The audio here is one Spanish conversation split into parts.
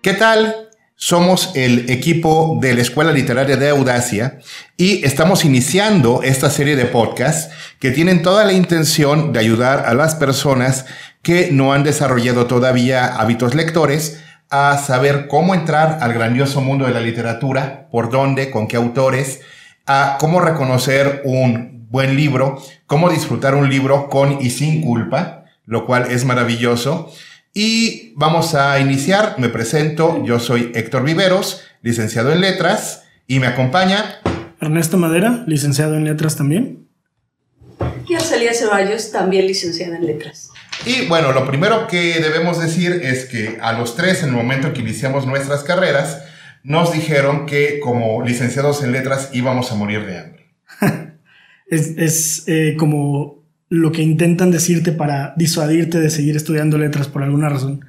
¿Qué tal? Somos el equipo de la Escuela Literaria de Audacia y estamos iniciando esta serie de podcasts que tienen toda la intención de ayudar a las personas que no han desarrollado todavía hábitos lectores a saber cómo entrar al grandioso mundo de la literatura, por dónde, con qué autores, a cómo reconocer un buen libro, cómo disfrutar un libro con y sin culpa, lo cual es maravilloso. Y vamos a iniciar, me presento, yo soy Héctor Viveros, licenciado en letras, y me acompaña Ernesto Madera, licenciado en letras también. Y Arcelia Ceballos, también licenciada en letras. Y bueno, lo primero que debemos decir es que a los tres, en el momento en que iniciamos nuestras carreras, nos dijeron que como licenciados en letras íbamos a morir de hambre. es, eh, como lo que intentan decirte para disuadirte de seguir estudiando letras por alguna razón.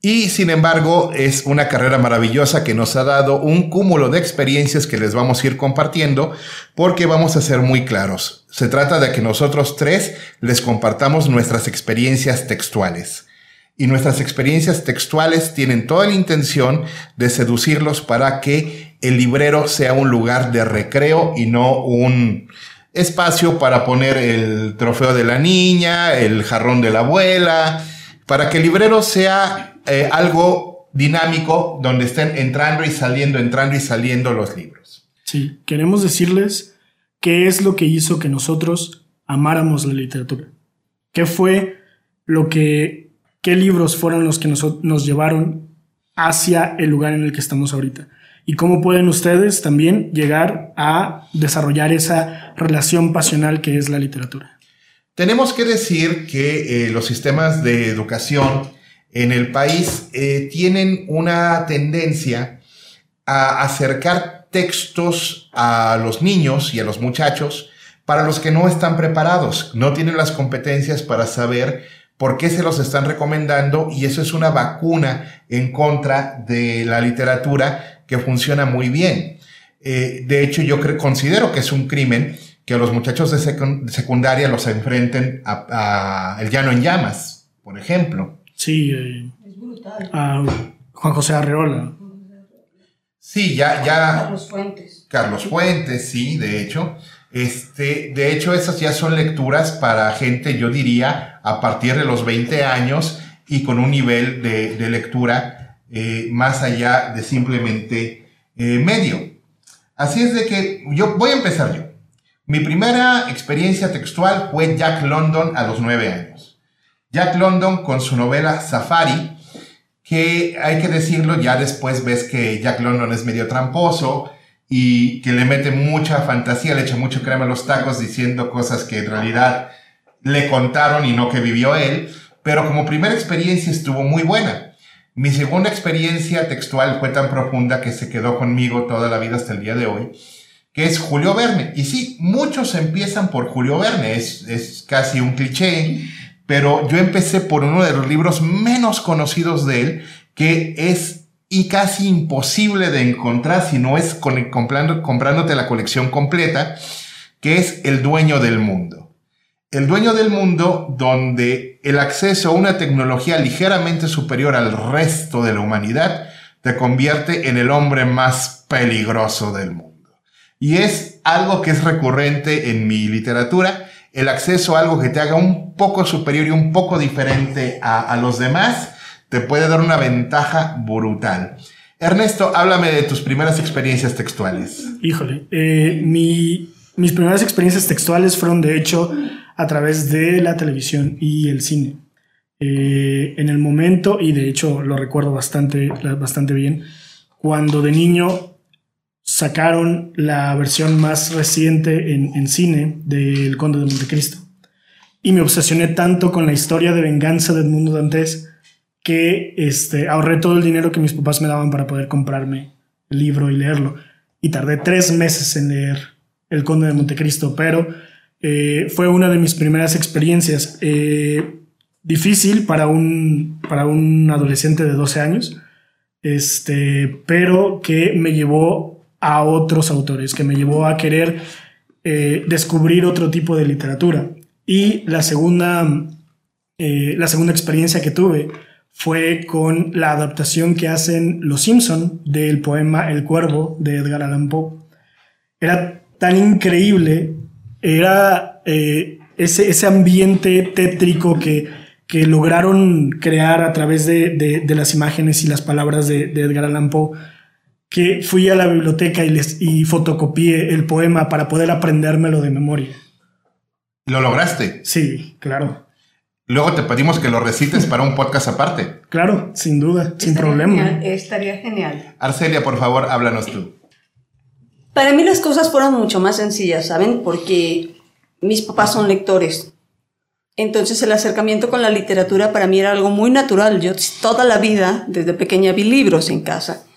Y sin embargo, es una carrera maravillosa que nos ha dado un cúmulo de experiencias que les vamos a ir compartiendo porque vamos a ser muy claros. Se trata de que nosotros tres les compartamos nuestras experiencias textuales. Y nuestras experiencias textuales tienen toda la intención de seducirlos para que el librero sea un lugar de recreo y no un espacio para poner el trofeo de la niña, el jarrón de la abuela, para que el librero sea eh, algo dinámico donde estén entrando y saliendo, entrando y saliendo los libros. Sí, queremos decirles qué es lo que hizo que nosotros amáramos la literatura. ¿Qué fue lo que, qué libros fueron los que nos, nos llevaron hacia el lugar en el que estamos ahorita? y cómo pueden ustedes también llegar a desarrollar esa relación pasional que es la literatura. Tenemos que decir que eh, los sistemas de educación en el país eh, tienen una tendencia a acercar textos a los niños y a los muchachos para los que no están preparados, no tienen las competencias para saber por qué se los están recomendando y eso es una vacuna en contra de la literatura que funciona muy bien. Eh, de hecho, yo considero que es un crimen que los muchachos de secundaria los enfrenten a, a, el llano en llamas, por ejemplo. Sí, eh, es brutal. A Juan José Arreola. Sí, ya, ya. Carlos Fuentes. Carlos Fuentes, sí, de hecho. Este, de hecho, esas ya son lecturas para gente, yo diría, a partir de los 20 años y con un nivel de, de lectura eh, más allá de simplemente eh, medio. Así es de que yo voy a empezar yo. Mi primera experiencia textual fue Jack London a los 9 años. Jack London con su novela Safari, que hay que decirlo, ya después ves que Jack London es medio tramposo y que le mete mucha fantasía, le echa mucho crema a los tacos diciendo cosas que en realidad le contaron y no que vivió él, pero como primera experiencia estuvo muy buena. Mi segunda experiencia textual fue tan profunda que se quedó conmigo toda la vida hasta el día de hoy, que es Julio Verne. Y sí, muchos empiezan por Julio Verne, es, es casi un cliché, pero yo empecé por uno de los libros menos conocidos de él, que es y casi imposible de encontrar si no es comprando, comprándote la colección completa, que es El dueño del mundo. El dueño del mundo donde el acceso a una tecnología ligeramente superior al resto de la humanidad te convierte en el hombre más peligroso del mundo. Y es algo que es recurrente en mi literatura el acceso a algo que te haga un poco superior y un poco diferente a, los demás, te puede dar una ventaja brutal. Ernesto, háblame de tus primeras experiencias textuales. Híjole, eh, mis primeras experiencias textuales fueron de hecho a través de la televisión y el cine. Eh, en el momento, y de hecho lo recuerdo bastante, bastante bien, cuando de niño sacaron la versión más reciente en, cine del Conde de Montecristo. Y me obsesioné tanto con la historia de venganza de Edmundo Dantes que este, ahorré todo el dinero que mis papás me daban para poder comprarme el libro y leerlo. Y tardé tres meses en leer El Conde de Montecristo, pero eh, fue una de mis primeras experiencias. Eh, difícil para un, para un adolescente de 12 años, este, pero que me llevó a otros autores, que me llevó a querer eh, descubrir otro tipo de literatura. Y la segunda, eh, la segunda experiencia que tuve fue con la adaptación que hacen Los Simpson del poema El Cuervo de Edgar Allan Poe. Era tan increíble, era eh, ese, ese ambiente tétrico que, que lograron crear a través de, de, las imágenes y las palabras de, de, Edgar Allan Poe, que fui a la biblioteca y, les, y fotocopié el poema para poder aprendérmelo de memoria. ¿Lo lograste? Sí, claro. Luego te pedimos que lo recites para un podcast aparte. Claro, sin duda, sin problema. estaría genial. Arcelia, por favor, háblanos tú. Para mí las cosas fueron mucho más sencillas, ¿saben? Porque mis papás son lectores. Entonces el acercamiento con la literatura para mí era algo muy natural. Yo toda la vida, desde pequeña, vi libros en casa.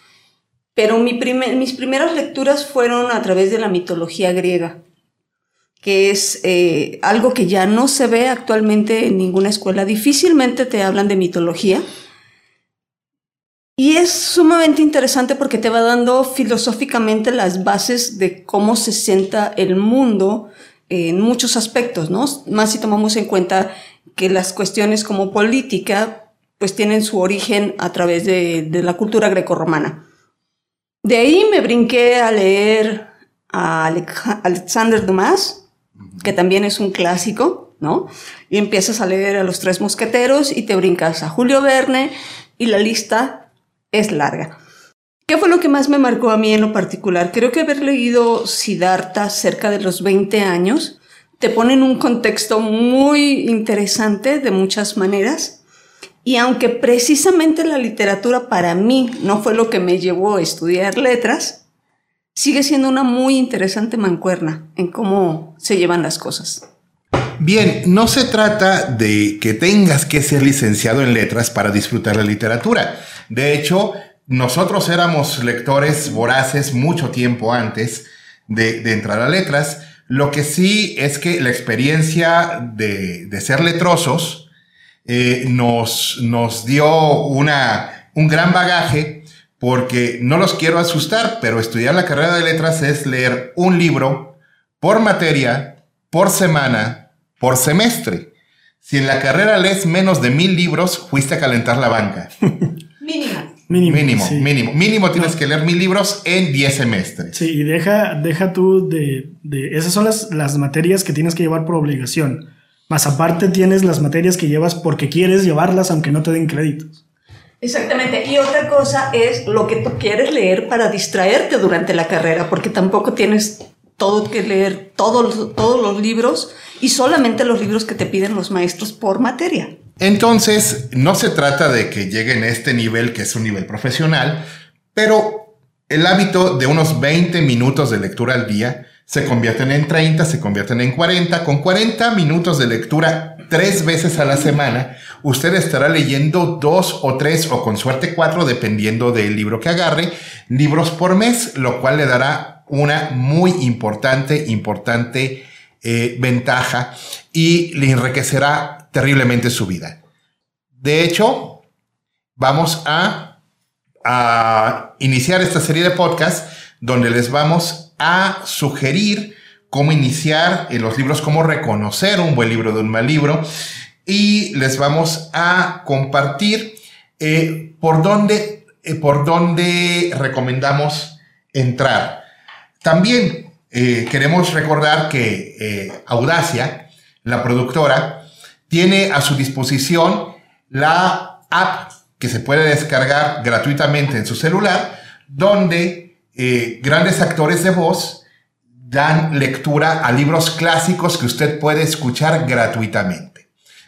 Pero mi mis primeras lecturas fueron a través de la mitología griega que es eh, algo que ya no se ve actualmente en ninguna escuela. Difícilmente te hablan de mitología. Y es sumamente interesante porque te va dando filosóficamente las bases de cómo se sienta el mundo en muchos aspectos, ¿no? Más si tomamos en cuenta que las cuestiones como política, pues tienen su origen a través de, de la cultura grecorromana. De ahí me brinqué a leer a Alexander Dumas, que también es un clásico, ¿no? Y empiezas a leer a los tres mosqueteros y te brincas a Julio Verne y la lista es larga. ¿Qué fue lo que más me marcó a mí en lo particular? Creo que haber leído Siddhartha cerca de los 20 años te pone en un contexto muy interesante de muchas maneras. Y aunque precisamente la literatura para mí no fue lo que me llevó a estudiar letras, sigue siendo una muy interesante mancuerna en cómo se llevan las cosas. Bien, no se trata de que tengas que ser licenciado en letras para disfrutar la literatura. De hecho, nosotros éramos lectores voraces mucho tiempo antes de, entrar a letras. Lo que sí es que la experiencia de, ser letrosos eh, nos, nos dio una, un gran bagaje porque no los quiero asustar, pero estudiar la carrera de letras es leer un libro por materia, por semana, por semestre. Si en la carrera lees menos de mil libros, fuiste a calentar la banca. Mínimo. Mínimo, mínimo, mínimo. Mínimo tienes que leer mil libros en diez semestres. Sí, y deja, deja tú de, de esas son las, las materias que tienes que llevar por obligación. Más aparte tienes las materias que llevas porque quieres llevarlas aunque no te den créditos. Exactamente. Y otra cosa es lo que tú quieres leer para distraerte durante la carrera, porque tampoco tienes todo que leer todos, todos los libros y solamente los libros que te piden los maestros por materia. Entonces, no se trata de que lleguen a este nivel, que es un nivel profesional, pero el hábito de unos 20 minutos de lectura al día se convierten en 30, se convierten en 40. Con 40 minutos de lectura tres veces a la semana, usted estará leyendo dos o tres o con suerte cuatro, dependiendo del libro que agarre, libros por mes, lo cual le dará una muy importante, importante eh, ventaja y le enriquecerá terriblemente su vida. De hecho, vamos a, a iniciar esta serie de podcasts donde les vamos a sugerir cómo iniciar en los libros, cómo reconocer un buen libro de un mal libro. Y les vamos a compartir eh, por, dónde, eh, por dónde recomendamos entrar. También eh, queremos recordar que Audacia, la productora, tiene a su disposición la app que se puede descargar gratuitamente en su celular, donde grandes actores de voz dan lectura a libros clásicos que usted puede escuchar gratuitamente.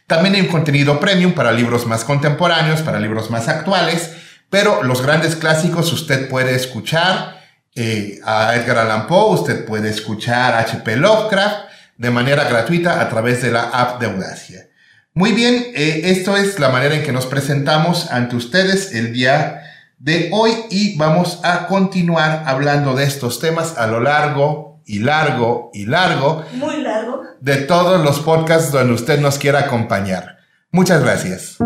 También hay un contenido premium para libros más contemporáneos, para libros más actuales, pero los grandes clásicos usted puede escuchar eh, a Edgar Allan Poe, usted puede escuchar a H.P. Lovecraft de manera gratuita a través de la app de Audacia. Muy bien, eh, esto es la manera en que nos presentamos ante ustedes el día de hoy y vamos a continuar hablando de estos temas a lo largo y largo y largo. Muy largo. De todos los podcasts donde usted nos quiera acompañar. Muchas gracias.